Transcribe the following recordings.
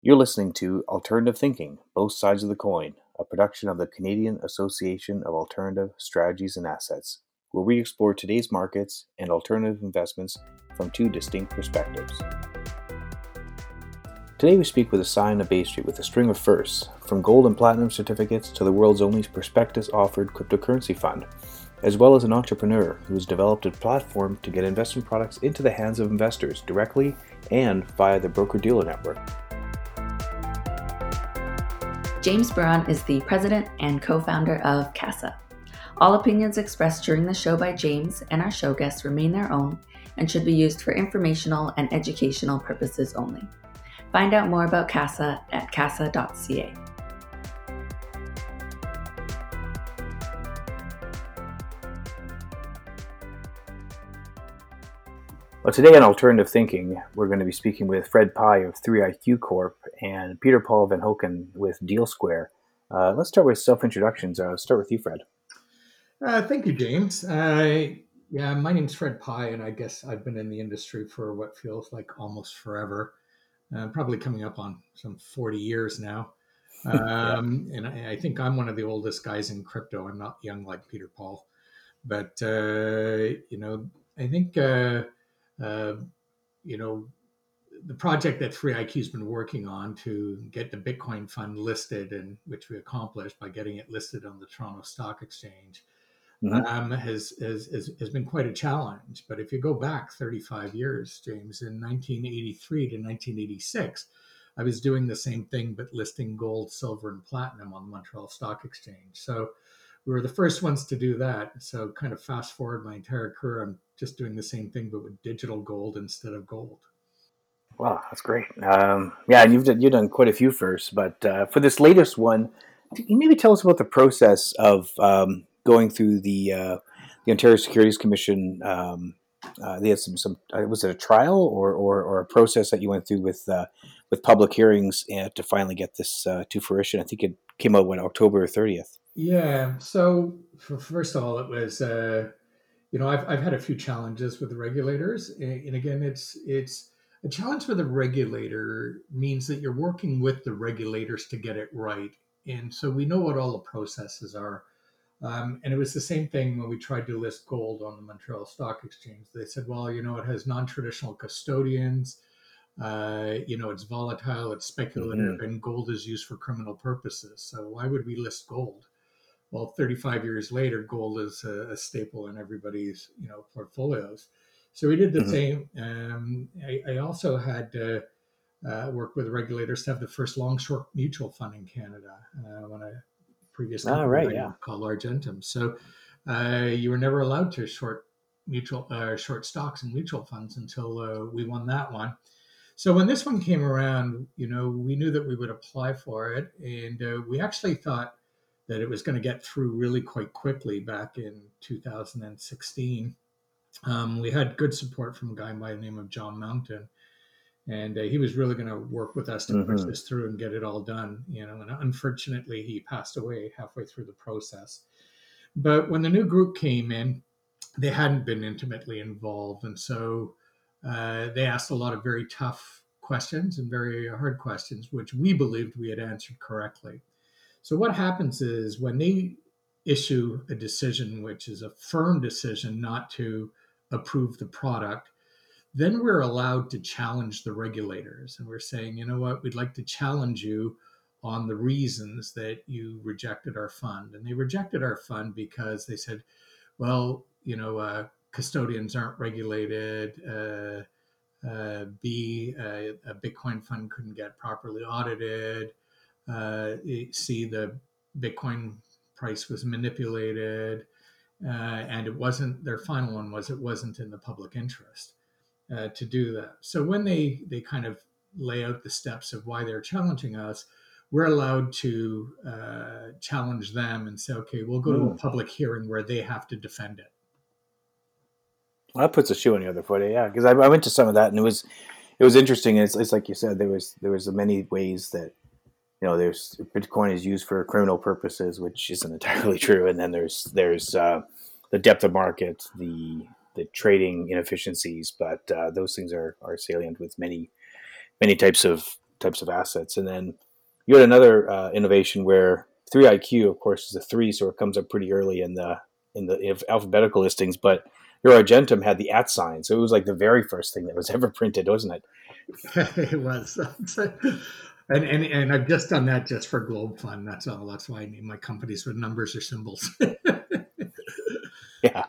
You're listening to Alternative Thinking Both Sides of the Coin, a production of the Canadian Association of Alternative Strategies and Assets, where we explore today's markets and alternative investments from two distinct perspectives. Today we speak with Assign of Bay Street with a string of firsts, from gold and platinum certificates to the world's only prospectus offered cryptocurrency fund, as well as an entrepreneur who has developed a platform to get investment products into the hands of investors directly and via the broker dealer network. James Burron is the president and co founder of CAASA. All opinions expressed during the show by James and our show guests remain their own and should be used for informational and educational purposes only. Find out more about CAASA at caasa.ca. Well, today on Alternative Thinking, we're going to be speaking with Fred Pye of 3IQ Corp and Peter Paul Van Hoeken with DealSquare. Uh, let's start with self introductions. Uh, start with you, Fred. Uh, thank you, James. Uh, yeah, my name's Fred Pye, and I guess I've been in the industry for what feels like almost forever. Uh, probably coming up on some 40 years now. Um, yeah. And I, I, think I'm one of the oldest guys in crypto. I'm not young like Peter Paul. But, uh, you know, I think, uh, uh, you know, the project that 3IQ has been working on to get the Bitcoin fund listed, and which we accomplished by getting it listed on the Toronto Stock Exchange, mm-hmm. um, has, has, has, has been quite a challenge. But if you go back 35 years, James, in 1983 to 1986, I was doing the same thing, but listing gold, silver, and platinum on the Montreal Stock Exchange. So we were the first ones to do that. So kind of fast forward my entire career, I'm just doing the same thing, but with digital gold instead of gold. Wow, that's great. Um, yeah, you've done, you've done quite a few firsts, but uh, for this latest one, can you maybe tell us about the process of um, going through the uh, the Ontario Securities Commission? Um, uh, they had some some uh, was it a trial or, or, or a process that you went through with uh, with public hearings uh, to finally get this to fruition? I think it came out when October thirtieth. Yeah. So first of all, it was uh, you know I've I've had a few challenges with the regulators, and again, it's it's a challenge for the regulator means that you're working with the regulators to get it right. And so we know what all the processes are. Um, and it was the same thing when we tried to list gold on the Montreal Stock Exchange. They said, well, you know, it has non traditional custodians. Uh, you know, it's volatile, it's speculative, mm-hmm. and gold is used for criminal purposes. So why would we list gold? Well, 35 years later, gold is a, a staple in everybody's, you know, portfolios. So we did the mm-hmm. same. Um, I, I, also had uh, uh, worked with regulators to have the first long short mutual fund in Canada uh, when I previously oh, right, yeah. called Argentum. So uh, you were never allowed to short mutual uh, short stocks and mutual funds until uh, we won that one. So when this one came around, you know, we knew that we would apply for it, and we actually thought that it was going to get through really quite quickly back in 2016 um, we had good support from a guy by the name of John Mountain, and uh, he was really going to work with us to mm-hmm. push this through and get it all done. You know, and unfortunately, he passed away halfway through the process. But when the new group came in, they hadn't been intimately involved, and so uh, they asked a lot of very tough questions and very hard questions, which we believed we had answered correctly. So what happens is when they issue a decision, which is a firm decision not to approve the product, then we're allowed to challenge the regulators. And we're saying, you know what, we'd like to challenge you on the reasons that you rejected our fund. And they rejected our fund because they said, well, you know, uh, custodians aren't regulated. Uh, uh, B, uh, a Bitcoin fund couldn't get properly audited. Uh, C, the Bitcoin price was manipulated uh, and it wasn't their final one was it wasn't in the public interest uh, to do that. So when they they kind of lay out the steps of why they're challenging us, we're allowed to uh, challenge them and say, okay, we'll go mm. to a hmm. public hearing where they have to defend it. Well, that puts a shoe on the other foot, eh? yeah. Because I, I, went to some of that and it was it was interesting. It's, it's like you said, there was there was many ways that you know, there's Bitcoin is used for criminal purposes, which isn't entirely true. And then there's there's uh, the depth of market, the the trading inefficiencies, but uh, those things are are salient with many many types of types of assets. And then you had another uh, innovation where 3IQ, of course, is a three, so it comes up pretty early in the in the alphabetical listings. But your Argentum had the at sign, so it was like the very first thing that was ever printed, wasn't it? it was. And, and and I've just done that just for Globe Fund. That's all. That's why I name my companies with numbers or symbols. yeah.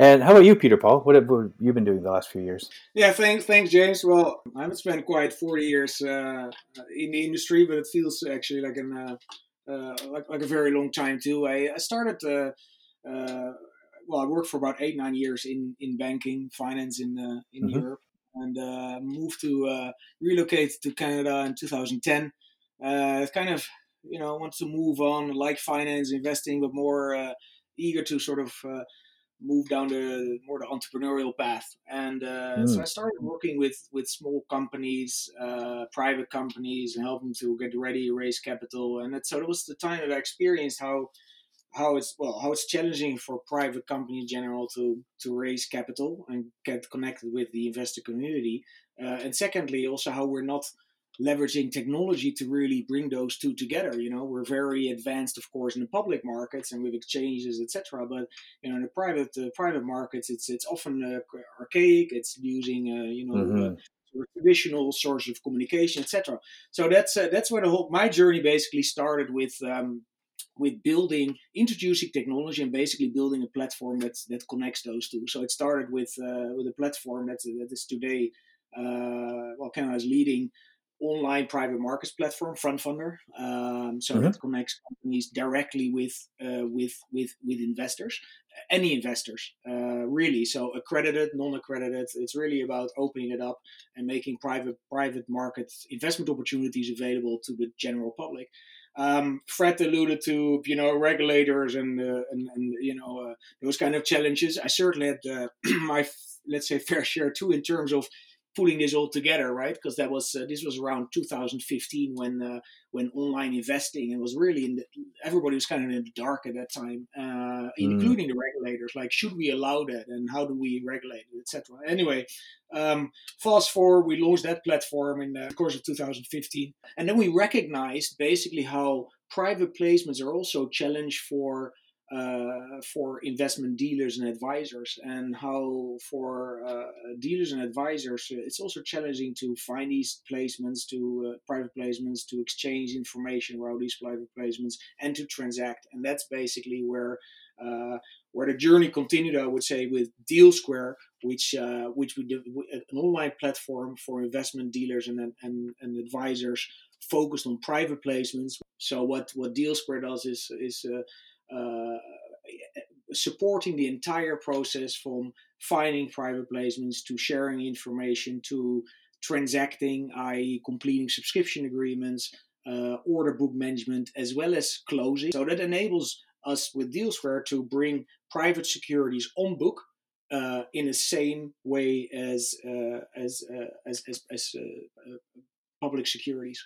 And how about you, Peter Paul? What have you been doing the last few years? Yeah, thanks, thanks, James. Well, I haven't spent quite forty years uh, in the industry, but it feels actually like an uh, uh, like, like a very long time too. I, I started. Uh, uh, well, I worked for about eight nine years in, in banking, finance in uh, in mm-hmm. Europe, and moved to relocate to Canada in 2010. kind of you know want to move on, like finance, investing, but more eager to sort of move down the more the entrepreneurial path and uh, mm. so i started working with with small companies uh, private companies and helping to get ready raise capital and that, so it was the time that i experienced how how it's well how it's challenging for private company in general to to raise capital and get connected with the investor community uh, and secondly also how we're not leveraging technology to really bring those two together. You know, we're very advanced, of course, in the public markets and with exchanges, etc. But you know, in the private uh, private markets, it's it's often uh, archaic. It's using uh, you know. Mm-hmm. traditional source of communication, etc. So that's uh, that's where the whole my journey basically started with um, with building, introducing technology, and basically building a platform that that connects those two. So it started with uh, with a platform that that is today uh, well Canada's leading online private markets platform, FrontFundr. Um, so mm-hmm. that connects companies directly with uh, with with with investors, any investors, uh, really. So accredited, non-accredited. It's really about opening it up and making private private market investment opportunities available to the general public. Um, Fred alluded to you know regulators and uh, and, and, you know uh, those kind of challenges. I certainly had uh, my let's say fair share too in terms of putting this all together, right? Because that was uh, this was around 2015 when uh, when online investing it was really in the, everybody was kind of in the dark at that time, uh, mm. including the regulators. Like, should we allow that, and how do we regulate it, etc. Anyway, um, fast forward, we launched that platform in the course of 2015, and then we recognized basically how private placements are also a challenge for uh, for investment dealers and advisors, and how for uh, dealers and advisors it's also challenging to find these placements, to uh, private placements, to exchange information around these private placements, and to transact. And that's basically where uh, where the journey continued, I would say, with DealSquare, which uh, which we did an online platform for investment dealers and and, and advisors focused on private placements. So what what DealSquare does is is uh, supporting the entire process from finding private placements to sharing information to transacting, i.e., completing subscription agreements, uh, order book management, as well as closing. So that enables us with DealSquare to bring private securities on book uh, in the same way as uh, as, uh, as, as, as uh, public securities.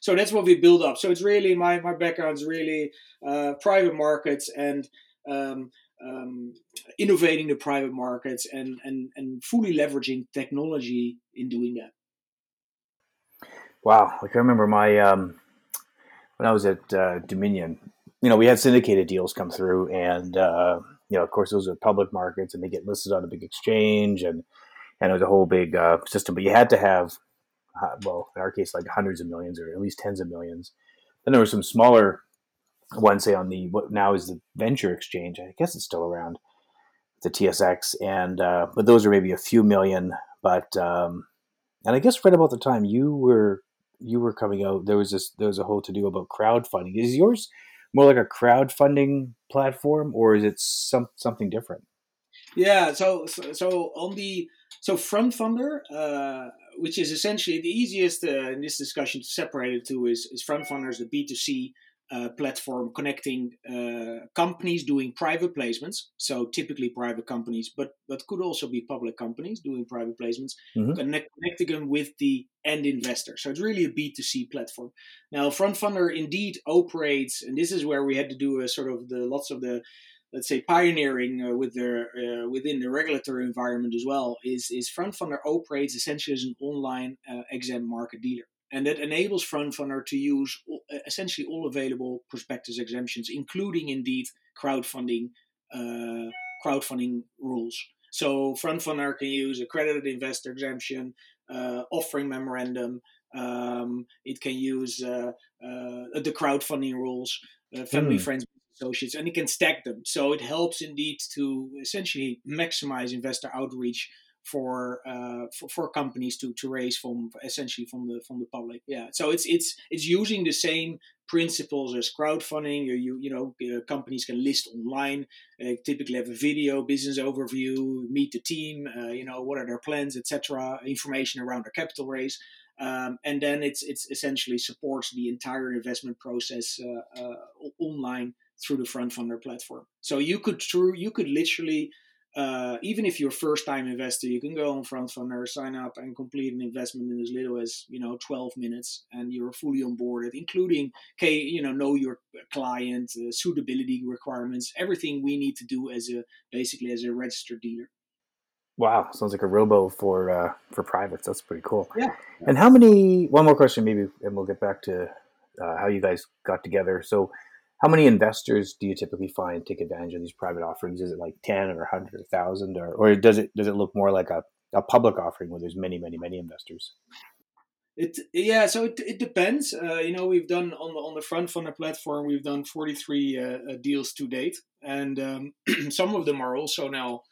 So that's what we build up. So it's really my my background is really private markets and um, um, innovating the private markets and, and, and fully leveraging technology in doing that. Wow. Like I remember my, um, when I was at uh, Dominion, you know, we had syndicated deals come through and, uh, you know, of course those are public markets and they get listed on a big exchange and, and it was a whole big uh, system, but you had to have, uh, well, in our case, like hundreds of millions or at least tens of millions. Then there were some smaller ones, say on the what now is the venture exchange. I guess it's still around the tsx and uh, but those are maybe a few million. But um, and i guess right about the time you were you were coming out there was this there was a whole to do about crowdfunding. Is yours more like a crowdfunding platform or is it some something different? Yeah so so, so on the so FrontFundr uh, which is essentially the easiest uh, in this discussion to separate it to is, is FrontFundr is the b2c uh, platform connecting uh, companies doing private placements. So typically private companies, but but could also be public companies doing private placements, mm-hmm. connect, connecting them with the end investor. So it's really a B2C platform. Now FrontFundr indeed operates, and this is where we had to do a sort of the lots of the let's say pioneering uh, with their uh, within the regulatory environment as well is is FrontFundr operates essentially as an online uh, exempt market dealer. and that enables FrontFundr to use essentially all available prospectus exemptions, including indeed crowdfunding uh, crowdfunding rules. So FrontFundr can use accredited investor exemption, uh, offering memorandum. Um, it can use uh, uh the crowdfunding rules, uh, family, mm. friends, associates, and it can stack them. So it helps indeed to essentially maximize investor outreach for uh, for, for, companies to, to raise from essentially from the from the public. Yeah, so it's it's it's using the same principles as crowdfunding. You you, you know companies can list online, uh, typically have a video, business overview, meet the team, uh, you know what are their plans, etc. Information around their capital raise. Um, and then it's it's essentially supports the entire investment process uh, uh, online through the FrontFundr platform. So you could true you could literally uh, even if you're a first time investor, you can go on FrontFundr, sign up, and complete an investment in as little as you know 12 minutes, and you're fully onboarded, including okay, you know know your client, uh, suitability requirements, everything we need to do as a basically as a registered dealer. Wow, sounds like a robo for uh, for privates. That's pretty cool. Yeah. And how many? One more question, maybe, and we'll get back to uh, how you guys got together. So, how many investors do you typically find take advantage of these private offerings? Is it like ten or hundred or thousand, or or does it does it look more like a, a public offering where there's many many many investors? It yeah, so it, it depends. Uh, you know, we've done on the on the FrontFundr platform, we've done 43 uh, uh, deals to date, and um, some of them are also now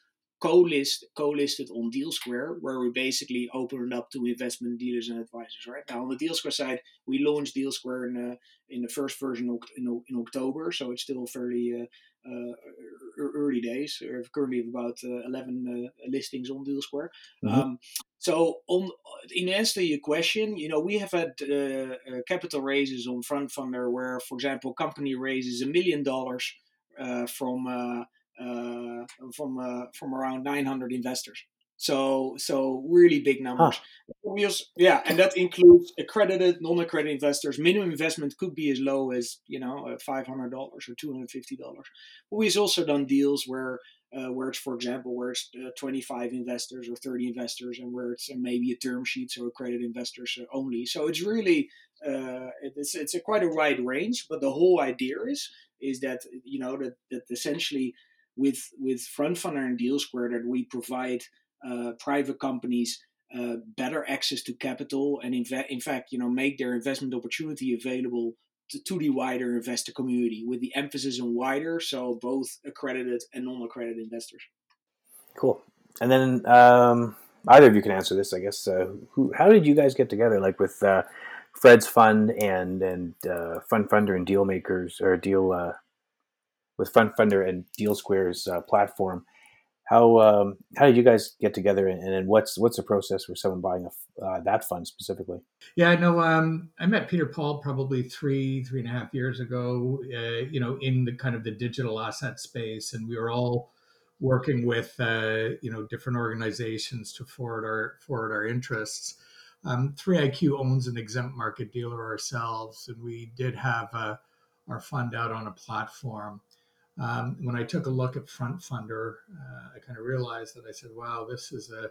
co-list co-listed on DealSquare, where we basically opened up to investment dealers and advisors. Right now, on the DealSquare side, we launched DealSquare in uh, in the first version in, in October, so it's still fairly uh, uh, early days. We have currently about uh, 11 uh, listings on DealSquare. Mm-hmm. Um, so, on in answer to your question, you know, we have had uh, capital raises on FrontFundr where, for example, company raises a million dollars from uh, from uh, from around 900 investors. So so really big numbers. Huh. Yeah, and that includes accredited, non-accredited investors. Minimum investment could be as low as you know uh, five hundred dollars or two hundred fifty dollars. But we've also done deals where uh, where it's, for example, where it's uh, 25 investors or 30 investors, and where it's uh, maybe a term sheet, so accredited investors only. So it's really uh, it's it's a quite a wide range. But the whole idea is is that you know that that essentially with with FrontFundr and DealSquare that we provide uh, private companies uh, better access to capital and in, in fact you know make their investment opportunity available to, to, the wider investor community with the emphasis on wider so both accredited and non-accredited investors. Cool. And then um, either of you can answer this i guess. Uh, who, how did you guys get together? Like with uh, fred's fund and and uh, FrontFundr and deal makers or deal with FrontFundr and DealSquare's uh, platform. How um, how did you guys get together, and, and what's what's the process for someone buying a, uh, that fund specifically? Yeah, I know. Um, I met Peter Paul probably three three and a half years ago. Uh, you know, in the kind of the digital asset space, and we were all working with uh, you know different organizations to forward our forward our interests. Um, 3IQ owns an exempt market dealer ourselves, and we did have uh, our fund out on a platform um, when I took a look at FrontFundr, uh, I kind of realized that I said, "Wow, this is a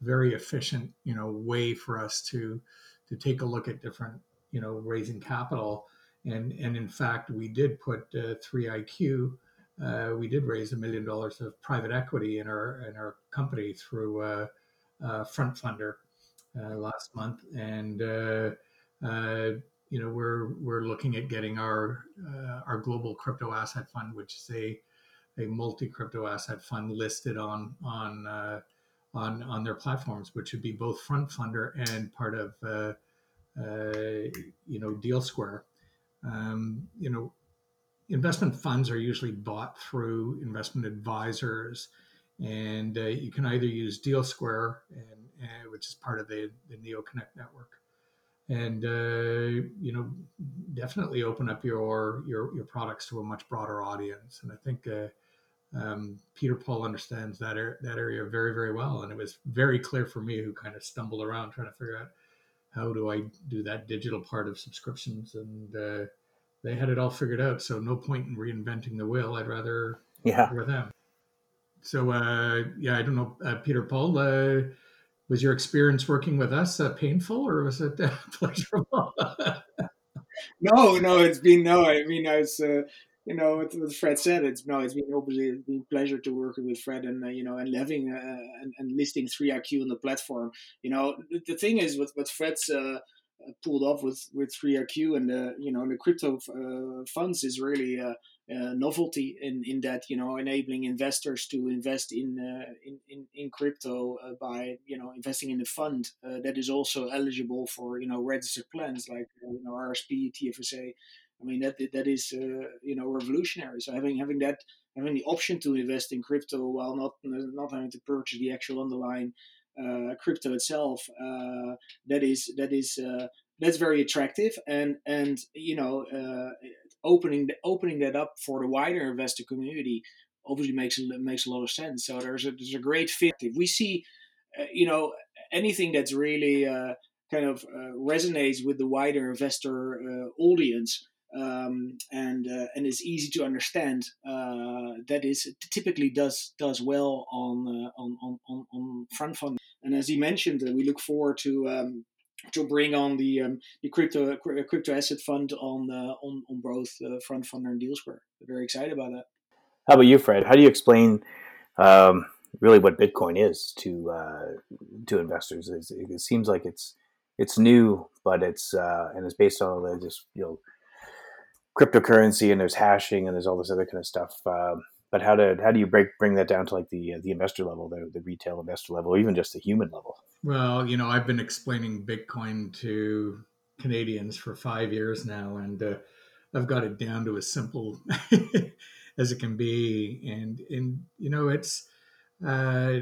very efficient, you know, way for us to to take a look at different, you know, raising capital." And and in fact, we did put uh, 3IQ. Uh, we did raise a million dollars of private equity in our in our company through uh, uh, FrontFundr uh, last month, and you know we're we're looking at getting our uh, our global crypto asset fund, which is a a multi crypto asset fund listed on on uh, on on their platforms, which would be both FrontFundr and part of uh, uh, you know DealSquare. Um, you know, investment funds are usually bought through investment advisors, and uh, you can either use DealSquare, and, and which is part of the the NeoConnect network, and uh, you know definitely open up your, your your products to a much broader audience. And i think uh, um, peter paul understands that er- that area very very well. And it was very clear for me who kind of stumbled around trying to figure out how do i do that digital part of subscriptions. And uh, they had it all figured out. So no point in reinventing the wheel. I'd rather yeah. with them. So uh, yeah i don't know uh, peter paul uh, was your experience working with us uh, painful or was it uh, pleasurable? no, no, it's been no. I mean, I was, uh, you know, what, Fred said. It's no, it's been obviously it's been pleasure to working with Fred and uh, you know and having uh, and, and listing three IQ on the platform. You know, the, the thing is with what Fred's uh, pulled off with with 3IQ and the you know the crypto funds is really a, novelty in in that you know enabling investors to invest in uh, in, in, in crypto uh, by you know investing in a fund uh, that is also eligible for you know registered plans like uh, you know RSP TFSA. I mean that that is uh, you know revolutionary. So having having that having the option to invest in crypto while not not having to purchase the actual underlying uh, crypto itself uh, that is that is uh, that's very attractive and and you know uh, opening opening that up for the wider investor community obviously makes makes a lot of sense so there's a there's a great fit if we see uh, you know anything that's really uh, kind of resonates with the wider investor audience um, and uh, and is easy to understand. Uh, that is typically does does well on uh, on, on on front fund. And as he mentioned, uh, we look forward to. Um, to bring on the um, the crypto crypto asset fund on uh, on on both FrontFundr and DealSquare. We're very excited about that. How about you, Fred? How do you explain um, really what Bitcoin is to to investors? It, seems like it's it's new, but it's and it's based on just you know cryptocurrency and there's hashing and there's all this other kind of stuff. Um, but how do how do you break bring that down to like the uh, the investor level, the, the retail investor level, or even just the human level? Well, you know, I've been explaining Bitcoin to Canadians for five years now, and uh, I've got it down to as simple as it can be. And and you know, it's uh,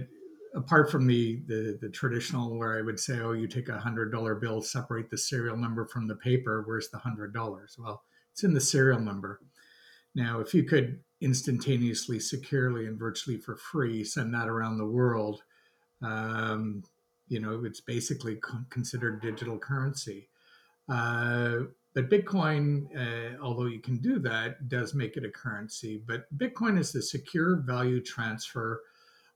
apart from the, the, the traditional where I would say, oh, you take a hundred dollar bill, separate the serial number from the paper. Where's the hundred dollars? Well, it's in the serial number. Now, if you could instantaneously, securely, and virtually for free send that around the world, um, you know, it's basically considered digital currency. Uh, but Bitcoin, uh, although you can do that, does make it a currency. But Bitcoin is the secure value transfer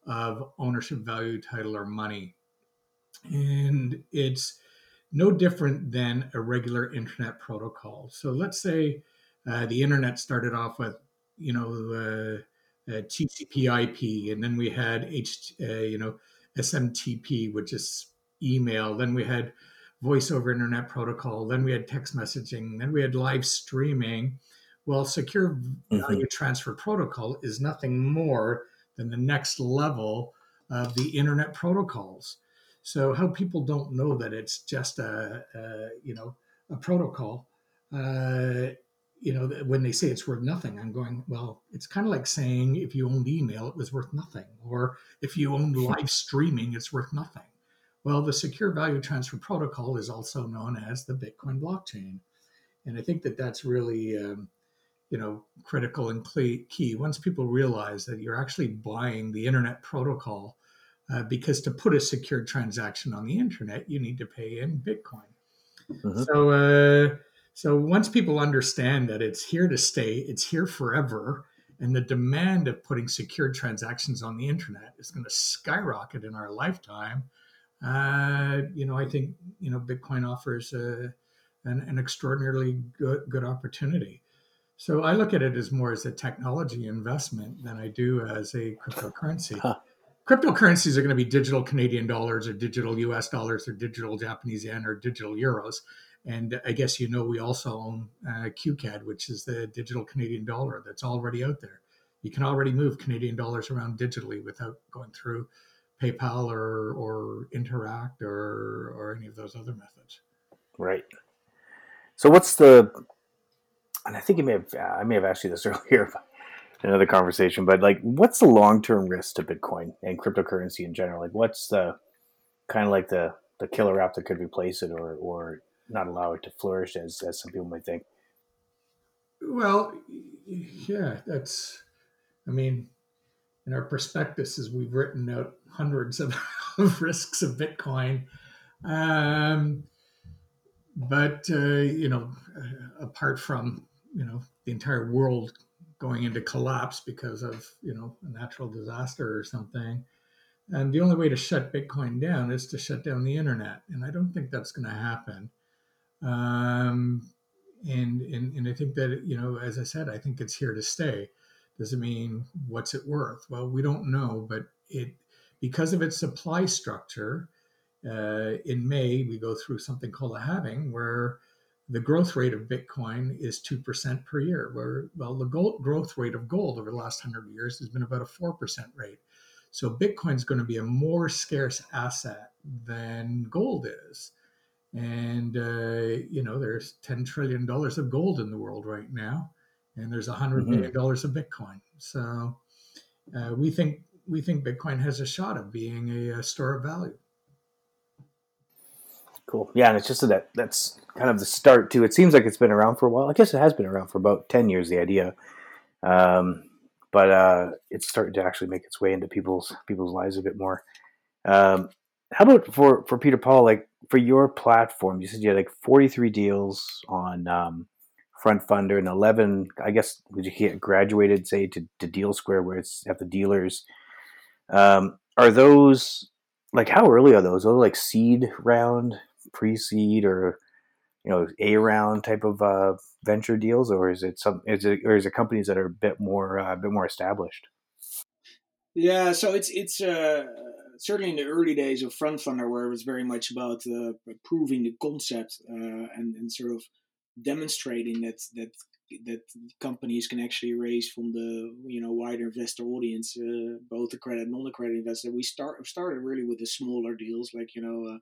of ownership value, title, or money. And it's no different than a regular internet protocol. So let's say uh, the internet started off with, you know, uh, uh, TCP/IP, and then we had H, uh, you know, SMTP, which is email. Then we had voice over internet protocol. Then we had text messaging. Then we had live streaming. Well, secure mm-hmm. value mm-hmm. transfer protocol is nothing more than the next level of the internet protocols. So how people don't know that it's just a, a you know a protocol. Uh, you know, when they say it's worth nothing, I'm going, well, it's kind of like saying if you owned email, it was worth nothing, or if you owned live streaming, it's worth nothing. Well, the secure value transfer protocol is also known as the Bitcoin blockchain, and I think that that's really, um, you know, critical and key. Once people realize that you're actually buying the internet protocol uh, because to put a secured transaction on the internet, you need to pay in Bitcoin. Mm-hmm. So, uh, so once people understand that it's here to stay, it's here forever, and the demand of putting secured transactions on the internet is going to skyrocket in our lifetime. Uh, you know, I think you know Bitcoin offers a, an, an extraordinarily good good opportunity. So I look at it as more as a technology investment than I do as a cryptocurrency. Huh cryptocurrencies are going to be digital Canadian dollars or digital US dollars or digital Japanese yen or digital euros. And I guess you know we also own uh, QCAD, which is the digital Canadian dollar that's already out there. You can already move Canadian dollars around digitally without going through PayPal or or Interac or or any of those other methods. Right. So what's the? And I think you may have I may have asked you this earlier, in another conversation. But like, what's the long term risk to Bitcoin and cryptocurrency in general? Like, what's the kind of like the the killer app that could replace it or or not allow it to flourish as as some people might think? Well, yeah, that's. I mean, in our prospectuses, we've written out hundreds of, of risks of Bitcoin. Um, but uh, you know, uh, apart from you know the entire world going into collapse because of you know a natural disaster or something And the only way to shut Bitcoin down is to shut down the internet. And I don't think that's going to happen. Um, and, and, and I think that, you know, as I said, I think it's here to stay. Does it mean what's it worth? Well, we don't know, but it, because of its supply structure, uh, in May, we go through something called a halving where the growth rate of Bitcoin is 2% per year. Where, well, the gold, growth rate of gold over the last 100 years has been about a 4% rate. So Bitcoin is going to be a more scarce asset than gold is. And, uh, you know, there's $10 trillion of gold in the world right now, and there's 100 mm-hmm. million dollars of Bitcoin. So uh, we think we think Bitcoin has a shot of being a, a store of value. Cool. Yeah, and it's just that that's kind of the start too. It seems like it's been around for a while. I guess it has been around for about ten years. The idea, um, but uh, it's starting to actually make its way into people's people's lives a bit more. Um, how about for for Peter Paul? Like for your platform, you said you had like forty three deals on um, FrontFundr and eleven. I guess would you get graduated say to, to DealSquare where it's at the dealers. Um, are those like how early are those? Are those like seed round pre-seed or you know a round type of uh, venture deals, or is it some is it or is it companies that are a bit more uh, a bit more established? Yeah, so it's it's uh, certainly in the early days of FrontFundr where it was very much about uh, proving the concept uh, and and sort of demonstrating that that that companies can actually raise from the you know wider investor audience, uh, both the credit and non-accredited investor. We start started really with the smaller deals, like you know uh,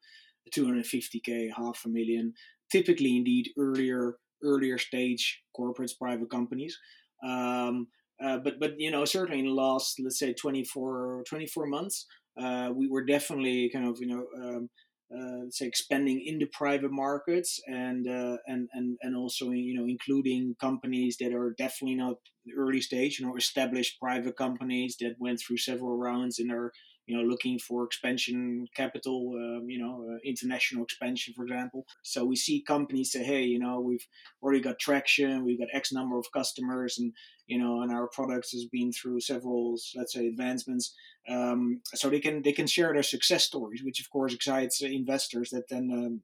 250k, half a million. Typically, indeed, earlier earlier stage corporates, private companies. Um, uh, but but you know certainly in the last let's say 24 24 months uh, we were definitely kind of you know um, uh, say expanding in the private markets and uh, and and and also you know including companies that are definitely not early stage you know established private companies that went through several rounds and are you know, looking for expansion capital, um, you know, uh, international expansion, for example. So we see companies say, hey, you know, we've already got traction, we've got X number of customers, and you know, and our products has been through several, let's say, advancements. Um, so they can they can share their success stories, which of course excites investors that then um,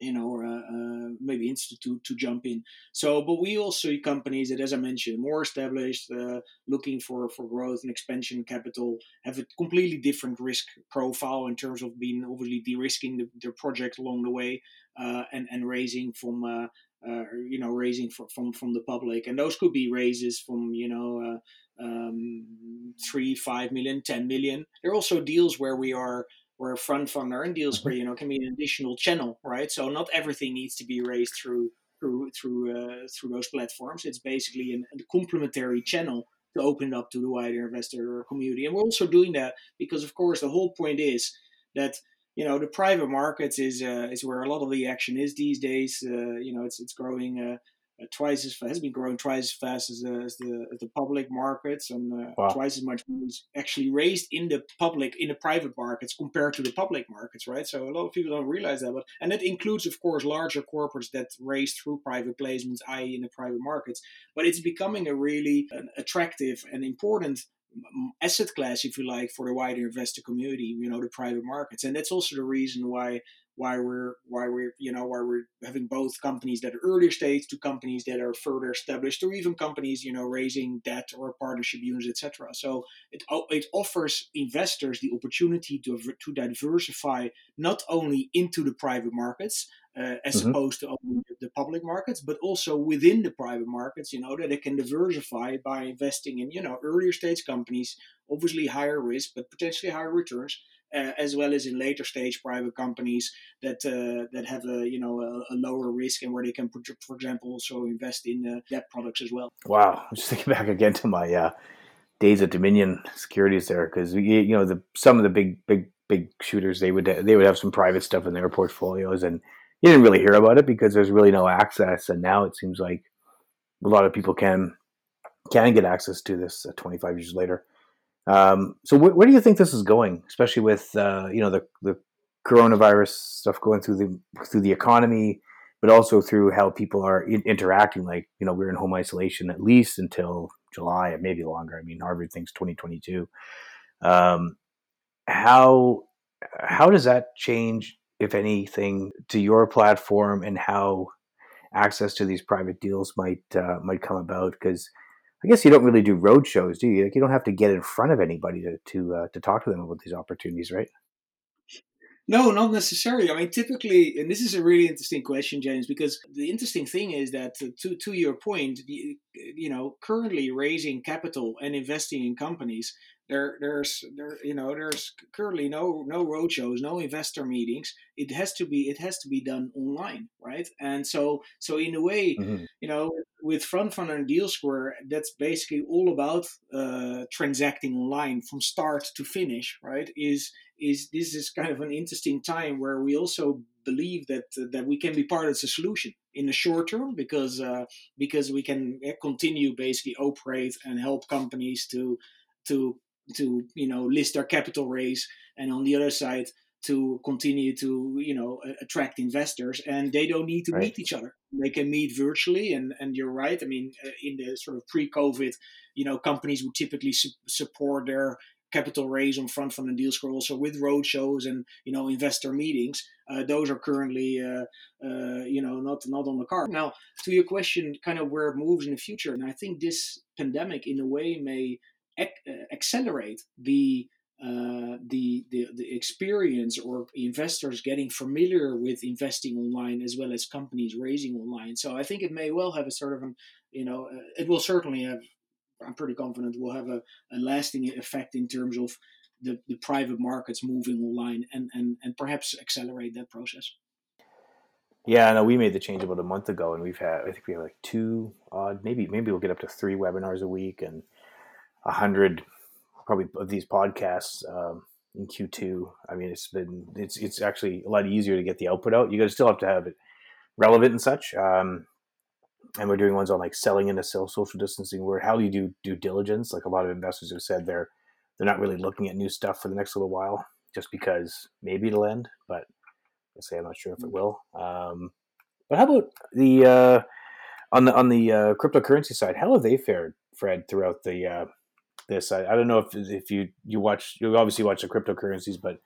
you know, uh, uh, maybe institute to jump in. So, but we also see companies that, as I mentioned, more established, uh, looking for for growth and expansion capital, have a completely different risk profile in terms of being obviously de-risking the, their project along the way, uh, and and raising from. Uh, uh, you know, raising for, from from the public, and those could be raises from you know um, three, five million, ten million. There are also deals where we are where a FrontFundr and deals where mm-hmm. you know can be an additional channel, right? So not everything needs to be raised through through through uh, through those platforms. It's basically an, a complementary channel to open it up to the wider investor community. And we're also doing that because, of course, the whole point is that you know the private markets is uh, is where a lot of the action is these days. Uh, you know, it's it's growing uh, twice as fast, has been growing twice as fast as, as the as the public markets, and uh, wow. twice as much is actually raised in the public in the private markets compared to the public markets, right? So a lot of people don't realize that, but and that includes, of course, larger corporates that raise through private placements, i.e., in the private markets. But it's becoming a really an attractive and important asset class, if you like, for the wider investor community. You know, the private markets, and that's also the reason why why we're why we're you know why we're having both companies that are earlier stage to companies that are further established or even companies you know raising debt or partnership units etc so it it offers investors the opportunity to to diversify not only into the private markets uh, as mm-hmm. opposed to the public markets, but also within the private markets, you know, that they can diversify by investing in, you know, earlier stage companies, obviously higher risk, but potentially higher returns, uh, as well as in later stage private companies that uh, that have a you know a, a, lower risk and where they can, for example, also invest in uh, debt products as well. Wow, I'm just thinking back again to my uh, days at Dominion Securities there because you know the some of the big big big shooters they would they would have some private stuff in their portfolios and you didn't really hear about it because there's really no access. And now it seems like a lot of people can can get access to this uh, 25 years later um, so wh- where do you think this is going, especially with uh, you know the the coronavirus stuff going through the through the economy, but also through how people are in- interacting? Like you know we're in home isolation at least until July, and maybe longer. I mean Harvard thinks 2022. Um, how how does that change, if anything, to your platform and how access to these private deals might uh, might come about? Because I guess you don't really do road shows, do you? Like you don't have to get in front of anybody to to uh, to talk to them about these opportunities, right? No, not necessarily. I mean, typically, and this is a really interesting question, James, because the interesting thing is that uh, to to your point, you know, currently raising capital and investing in companies there there's there you know there's currently no no roadshows no investor meetings. It has to be it has to be done online right? And so so in a way mm-hmm. you know with front fund and DealSquare that's basically all about uh, transacting online from start to finish right? Is is this is kind of an interesting time where we also believe that uh, that we can be part of the solution in the short term because uh, because we can uh, continue basically operate and help companies to to to you know list their capital raise, and on the other side to continue to you know attract investors and they don't need to right. meet each other. They can meet virtually and and you're right i mean uh, in the sort of pre-covid you know companies would typically su- support their capital raise on front fund and DealSquare also with road shows and you know investor meetings uh, those are currently uh, uh, you know not not on the card. Now to your question kind of where it moves in the future and i think this pandemic in a way may ac- uh, accelerate the uh, the, the the experience or investors getting familiar with investing online as well as companies raising online. So I think it may well have a sort of an you know uh, it will certainly have. I'm pretty confident will have a, a lasting effect in terms of the, the private markets moving online and, and, and perhaps accelerate that process. Yeah, know we made the change about a month ago, and we've had I think we have like two odd, maybe maybe we'll get up to three webinars a week, and hundred probably of these podcasts um, in Q2. I mean, it's been it's it's actually a lot easier to get the output out. You guys still have to have it relevant and such. Um, and we're doing ones on like selling into social distancing. Where how do you do due diligence? Like a lot of investors have said, they're they're not really looking at new stuff for the next little while, just because maybe it'll end. But I say I'm not sure if it will. Um, but how about the uh, on the on the uh, cryptocurrency side? How have they fared, Fred, throughout the uh, this. I, I don't know if if you you watch you obviously watch the cryptocurrencies, but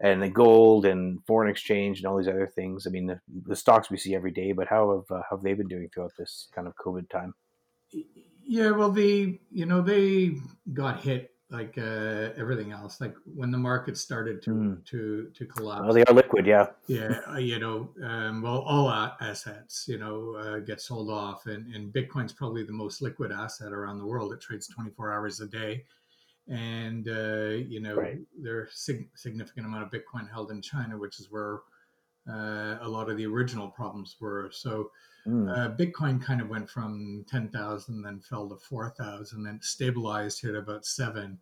and the gold and foreign exchange and all these other things. I mean, the, the stocks we see every day, but how have uh, have they been doing throughout this kind of COVID time? Yeah, well, the you know they got hit like uh, everything else. Like when the market started to mm. to to collapse. Well, they are liquid, yeah. Yeah, uh, you know, um, well, all assets, you know, uh, get sold off, and and Bitcoin's probably the most liquid asset around the world. It trades twenty four hours a day, and uh, you know, right. there's sig- significant amount of Bitcoin held in China, which is where uh, a lot of the original problems were. So Mm. Uh, Bitcoin kind of went from 10,000, then fell to 4,000, then stabilized here at about seven.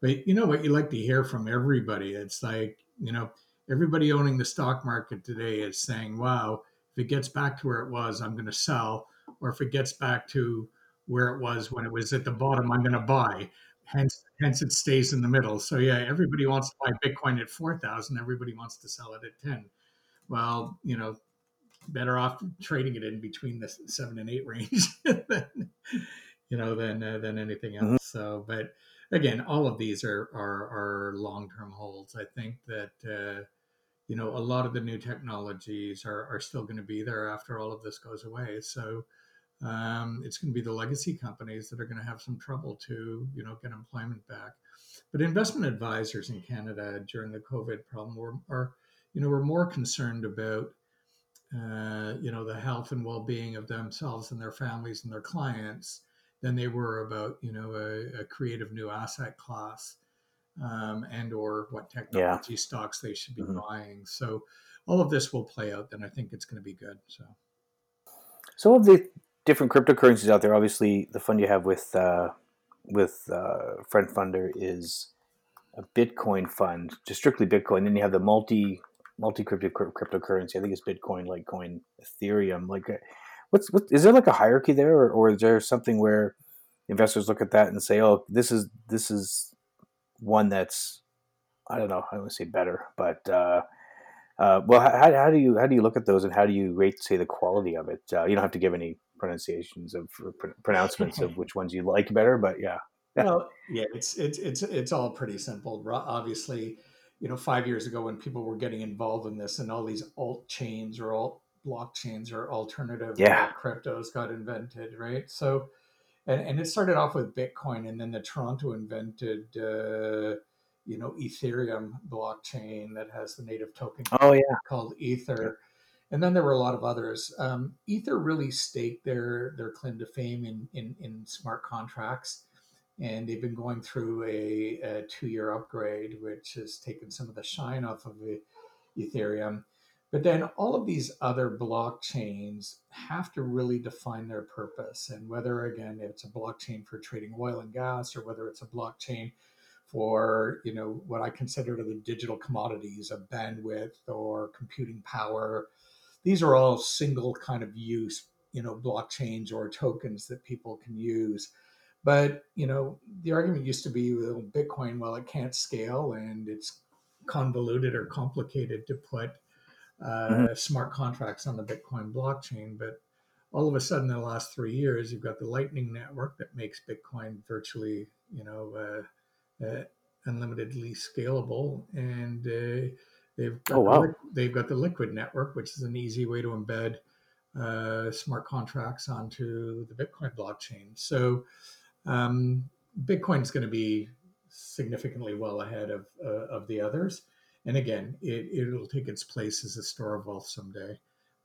But you know what you like to hear from everybody? It's like, you know, everybody owning the stock market today is saying, wow, if it gets back to where it was, I'm going to sell. Or if it gets back to where it was when it was at the bottom, I'm going to buy. Hence, hence it stays in the middle. So yeah, everybody wants to buy Bitcoin at 4,000. Everybody wants to sell it at 10. Well, you know, better off trading it in between the seven and eight range than you know than uh, than anything mm-hmm. else. Mm-hmm. So, but again, all of these are are, are long term holds. I think that uh, you know a lot of the new technologies are are still going to be there after all of this goes away. So. Um, it's going to be the legacy companies that are going to have some trouble to, you know, get employment back. But investment advisors in Canada during the COVID problem were, are, you know, were more concerned about uh, you know, the health and well-being of themselves and their families and their clients than they were about, you know, a, a creative new asset class um, and or what technology yeah. stocks they should be mm-hmm. buying. So all of this will play out. and I think it's going to be good. So, so of the different cryptocurrencies out there, obviously the fund you have with uh, with uh, FrontFundr is a Bitcoin fund, just strictly Bitcoin. Then you have the multi multi cryptocurrency. I think it's Bitcoin, Litecoin, Ethereum. Like, uh, what's what is there like a hierarchy there, or, or is there something where investors look at that and say, "Oh, this is this is one that's I don't know, I want to say better, but uh, uh, well, how, how do you how do you look at those, and how do you rate, say, the quality of it? Uh, you don't have to give any pronunciations of pronouncements of which ones you like better, but yeah. well, yeah, it's it's it's it's all pretty simple. Obviously, you know, five years ago when people were getting involved in this, and all these alt chains or alt blockchains or alternative yeah. cryptos got invented, right? So, and, and it started off with Bitcoin, and then the Toronto invented, uh, you know, Ethereum blockchain that has the native token. Oh yeah, called Ether. And then there were a lot of others. Um, Ether really staked their their claim to fame in in, in smart contracts and they've been going through a, a two-year upgrade, which has taken some of the shine off of the Ethereum. But then all of these other blockchains have to really define their purpose, and whether again it's a blockchain for trading oil and gas, or whether it's a blockchain for you know what I consider to the digital commodities of bandwidth or computing power. These are all single kind of use, you know, blockchains or tokens that people can use. But you know, the argument used to be with Bitcoin, well, it can't scale and it's convoluted or complicated to put uh, mm-hmm. smart contracts on the Bitcoin blockchain. But all of a sudden, in the last three years, you've got the Lightning Network that makes Bitcoin virtually, you know, uh, uh, unlimitedly scalable, and uh, they've got oh, wow. the, they've got the Liquid Network, which is an easy way to embed uh, smart contracts onto the Bitcoin blockchain. So um, Bitcoin is going to be significantly well ahead of uh, of the others. And again, it, it'll take its place as a store of wealth someday.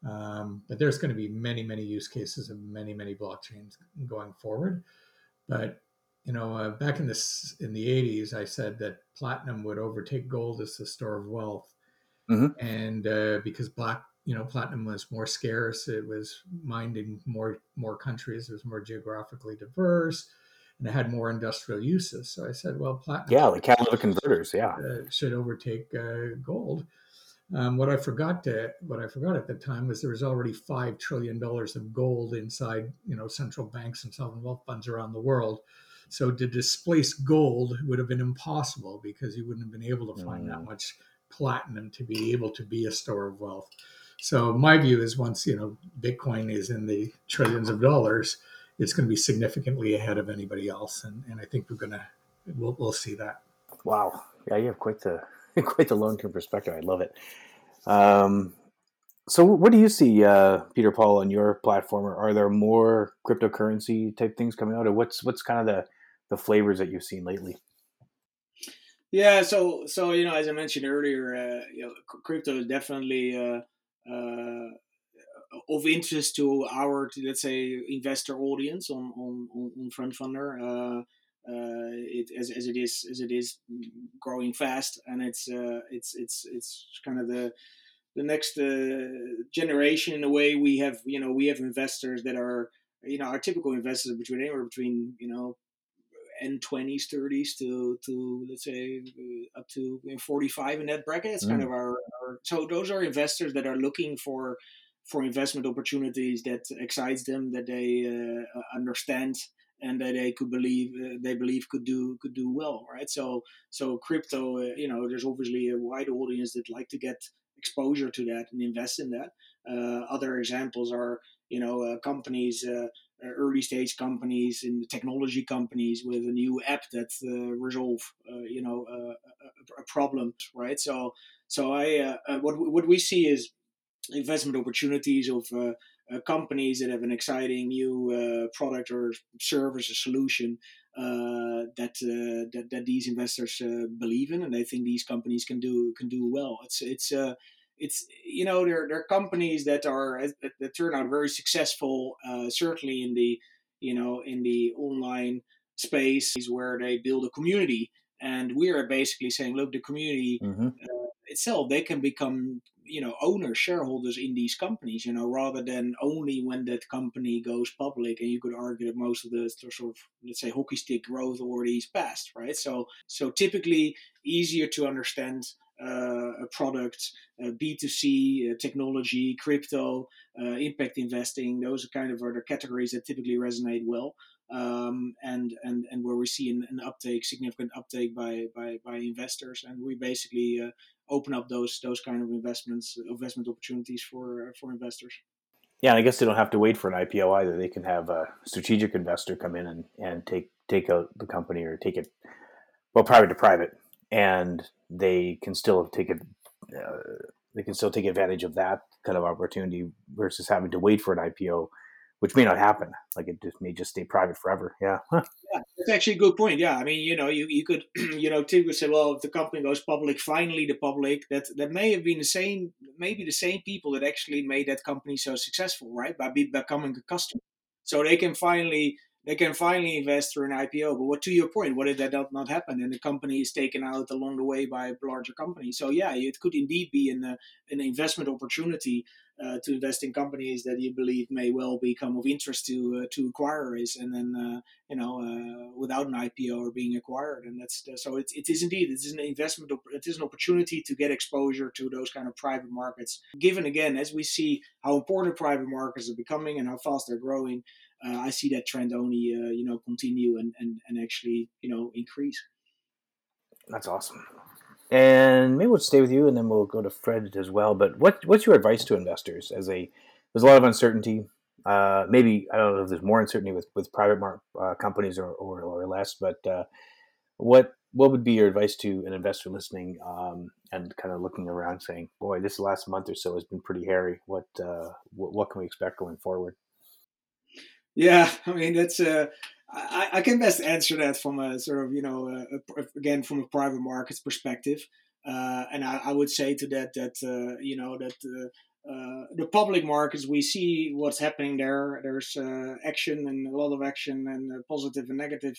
Um, but there's going to be many, many use cases of many, many blockchains going forward. But you know, uh, back in this in the 80s, I said that platinum would overtake gold as the store of wealth, mm-hmm. and uh, because black, you know, platinum was more scarce, it was mined in more more countries, it was more geographically diverse and it had more industrial uses. So I said, well, platinum. Yeah, like catalytic converters. Yeah, uh, should overtake uh, gold. Um, what I forgot to what I forgot at the time was there was already five trillion dollars of gold inside you know central banks and sovereign wealth funds around the world. So to displace gold would have been impossible because you wouldn't have been able to find mm. that much platinum to be able to be a store of wealth. So my view is once you know Bitcoin is in the trillions of dollars, it's going to be significantly ahead of anybody else, and, and I think we're going to we'll, we'll see that. Wow, yeah, you have quite the quite the long term perspective. I love it. Um, so, what do you see, uh, Peter Paul, on your platform? Or are there more cryptocurrency type things coming out, or what's what's kind of the the flavors that you've seen lately? Yeah, so so you know, as I mentioned earlier, uh, you know, crypto is definitely uh, uh, of interest to our let's say investor audience on on on FrontFundr. Uh, uh, it as, as it is as it is growing fast and it's uh, it's it's it's kind of the the next uh, generation in a way we have you know we have investors that are you know our typical investors between anywhere between you know n 20s 30s to to let's say uh, up to 45 in that bracket it's mm. kind of our, our so those are investors that are looking for for investment opportunities that excites them, that they uh, understand, and that they could believe uh, they believe could do could do well, right? So so crypto, uh, you know, there's obviously a wide audience that like to get exposure to that and invest in that. Uh, other examples are you know uh, companies. Uh, early stage companies and technology companies with a new app that resolve you know a, a, problem right so so i what what we see is investment opportunities of uh, uh, companies that have an exciting new uh, product or service or solution uh, that, uh, that that these investors uh, believe in, and they think these companies can do can do well. It's it's it's you know there there are companies that are that turn out very successful, certainly in the you know in the online space where they build a community, and we are basically saying, look, the community. Mm-hmm itself they can become you know owners shareholders in these companies you know rather than only when that company goes public and you could argue that most of the sort of let's say hockey stick growth already is past right so so typically easier to understand uh, a product, uh, B2C, uh, technology, crypto, uh, impact investing. Those are kind of are the categories that typically resonate well um, and and and where we see an, an, uptake, significant uptake by by, by investors, and we basically uh, open up those those kind of investments, investment opportunities for for investors. Yeah, I guess they don't have to wait for an IPO either. They can have a strategic investor come in and, and take take out the company or take it well private to private, and they can still take it. Uh, they can still take advantage of that kind of opportunity versus having to wait for an IPO which may not happen. Like it just may just stay private forever. Yeah. Huh. Yeah, that's actually a good point. Yeah, I mean, you know, you, you could, you know, typically say, well, if the company goes public, finally the public, that that may have been the same, maybe the same people that actually made that company so successful, right? By be, becoming a customer, so they can finally they can finally invest through an IPO. But what to your point, what if that does not happen and the company is taken out along the way by a larger company? So yeah, it could indeed be an uh, an investment opportunity uh, to invest in companies that you believe may well become of interest to uh, to acquirers, and then uh, you know uh, without an IPO or being acquired, and that's so it, it is indeed it is an investment it is an opportunity to get exposure to those kind of private markets. Given again, as we see how important private markets are becoming and how fast they're growing, uh, I see that trend only uh, you know continue and, and and actually you know increase. That's awesome. And maybe we'll stay with you, and then we'll go to Fred as well. But what what's your advice to investors as a there's a lot of uncertainty. Uh, maybe I don't know if there's more uncertainty with with private mar- uh, companies or, or, or less, but uh, what what would be your advice to an investor listening um, and kind of looking around, saying, "Boy, this last month or so has been pretty hairy. What uh, what, what can we expect going forward?" Yeah, I mean that's uh, I, I can best answer that from a sort of you know uh, again from a private markets perspective, uh, and I, I, would say to that that uh, you know that uh, uh, the public markets we see what's happening there. There's action and a lot of action and positive and negative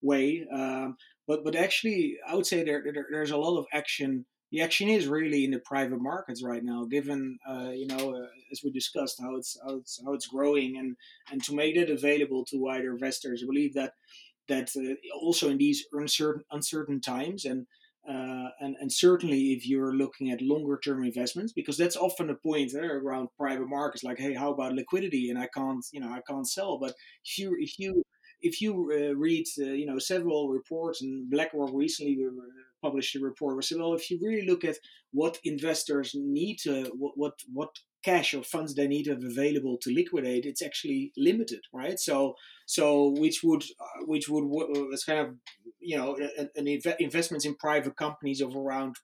way, um, but but actually I would say there, there there's a lot of action the action is really in the private markets right now, given uh, you know uh, as we discussed how it's how it's how it's growing, and and to make it available to wider investors. I believe that that uh, also in these uncertain uncertain times, and uh, and and certainly if you're looking at longer term investments, because that's often a point uh, around private markets, like hey, how about liquidity? And I can't you know I can't sell, but if you if you if you uh, read, uh, you know, several reports, and BlackRock recently published a report where said, well, if you really look at what investors need to, what what, what cash or funds they need to have available to liquidate, it's actually limited, right? So, so which would uh, which would uh, it's kind of you know an, an inv- investments in private companies of around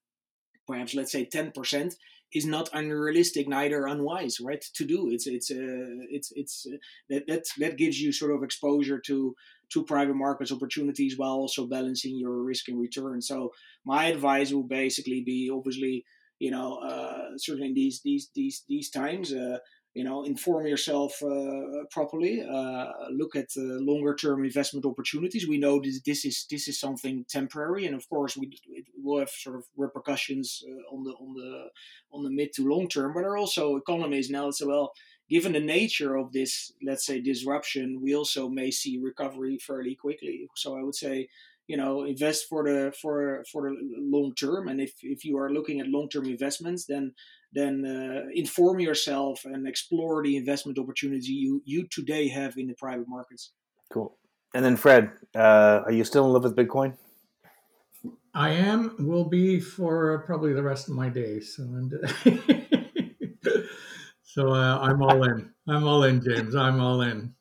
perhaps let's say ten percent is not unrealistic, neither unwise, right? To do it's it's uh, it's it's uh, that that that gives you sort of exposure to to private markets opportunities while also balancing your risk and return. So my advice will basically be obviously you know uh, certainly in these these these these times. You know inform yourself uh, properly uh, look at uh, longer term investment opportunities. We know this, this is this is something temporary and of course we it will have sort of repercussions uh, on the on the on the mid to long term but there are also economies now that say well given the nature of this let's say disruption we also may see recovery fairly quickly. So i would say you know invest for the for for the long term and if if you are looking at long term investments then then uh, inform yourself and explore the investment opportunity you you today have in the private markets. Cool. And then Fred, uh, are you still in love with Bitcoin? I am. Will be for probably the rest of my days. So, so uh, I'm all in. I'm all in, James. I'm all in.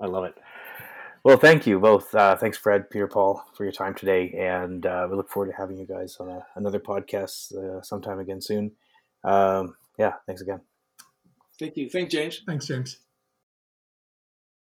I love it. Well, thank you both. Uh, thanks, Fred, Peter, Paul, for your time today, and uh, we look forward to having you guys on a, another podcast uh, sometime again soon. Um, yeah, thanks again. Thank you. Thanks, James. Thanks, James.